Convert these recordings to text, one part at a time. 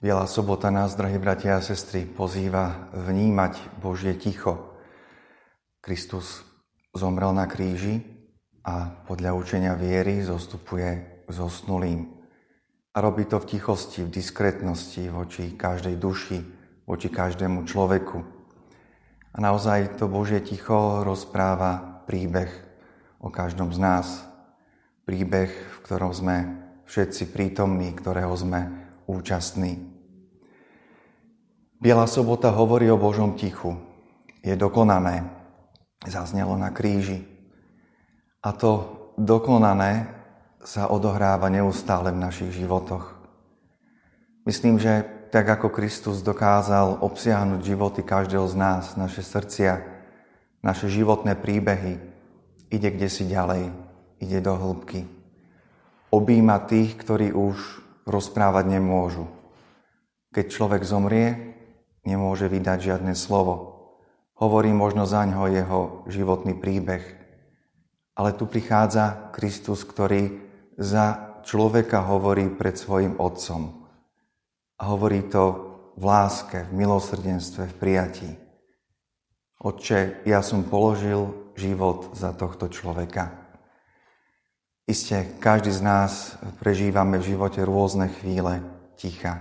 Biela sobota nás, drahí bratia a sestry, pozýva vnímať Božie ticho. Kristus zomrel na kríži a podľa učenia viery zostupuje zosnulým. A robí to v tichosti, v diskrétnosti voči každej duši, voči každému človeku. A naozaj to Božie ticho rozpráva príbeh o každom z nás. Príbeh, v ktorom sme všetci prítomní, ktorého sme účastní. Biela sobota hovorí o Božom tichu. Je dokonané. Zaznelo na kríži. A to dokonané sa odohráva neustále v našich životoch. Myslím, že tak ako Kristus dokázal obsiahnuť životy každého z nás, naše srdcia, naše životné príbehy, ide kde si ďalej, ide do hĺbky. Obíma tých, ktorí už rozprávať nemôžu. Keď človek zomrie, nemôže vydať žiadne slovo. Hovorí možno za ňo jeho životný príbeh. Ale tu prichádza Kristus, ktorý za človeka hovorí pred svojim Otcom. A hovorí to v láske, v milosrdenstve, v prijatí. Otče, ja som položil život za tohto človeka. Isté, každý z nás prežívame v živote rôzne chvíle ticha.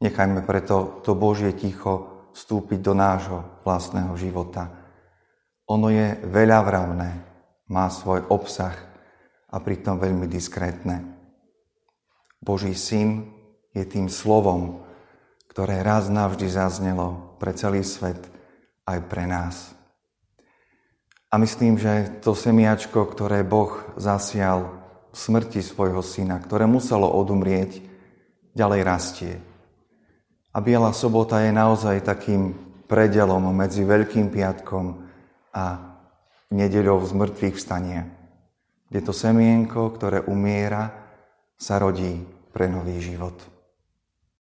Nechajme preto to Božie ticho vstúpiť do nášho vlastného života. Ono je veľavravné, má svoj obsah a pritom veľmi diskrétne. Boží syn je tým slovom, ktoré raz navždy zaznelo pre celý svet aj pre nás. A myslím, že to semiačko, ktoré Boh zasial v smrti svojho syna, ktoré muselo odumrieť, ďalej rastie a Biela sobota je naozaj takým predelom medzi Veľkým piatkom a nedeľou z mŕtvych vstania, kde to semienko, ktoré umiera, sa rodí pre nový život.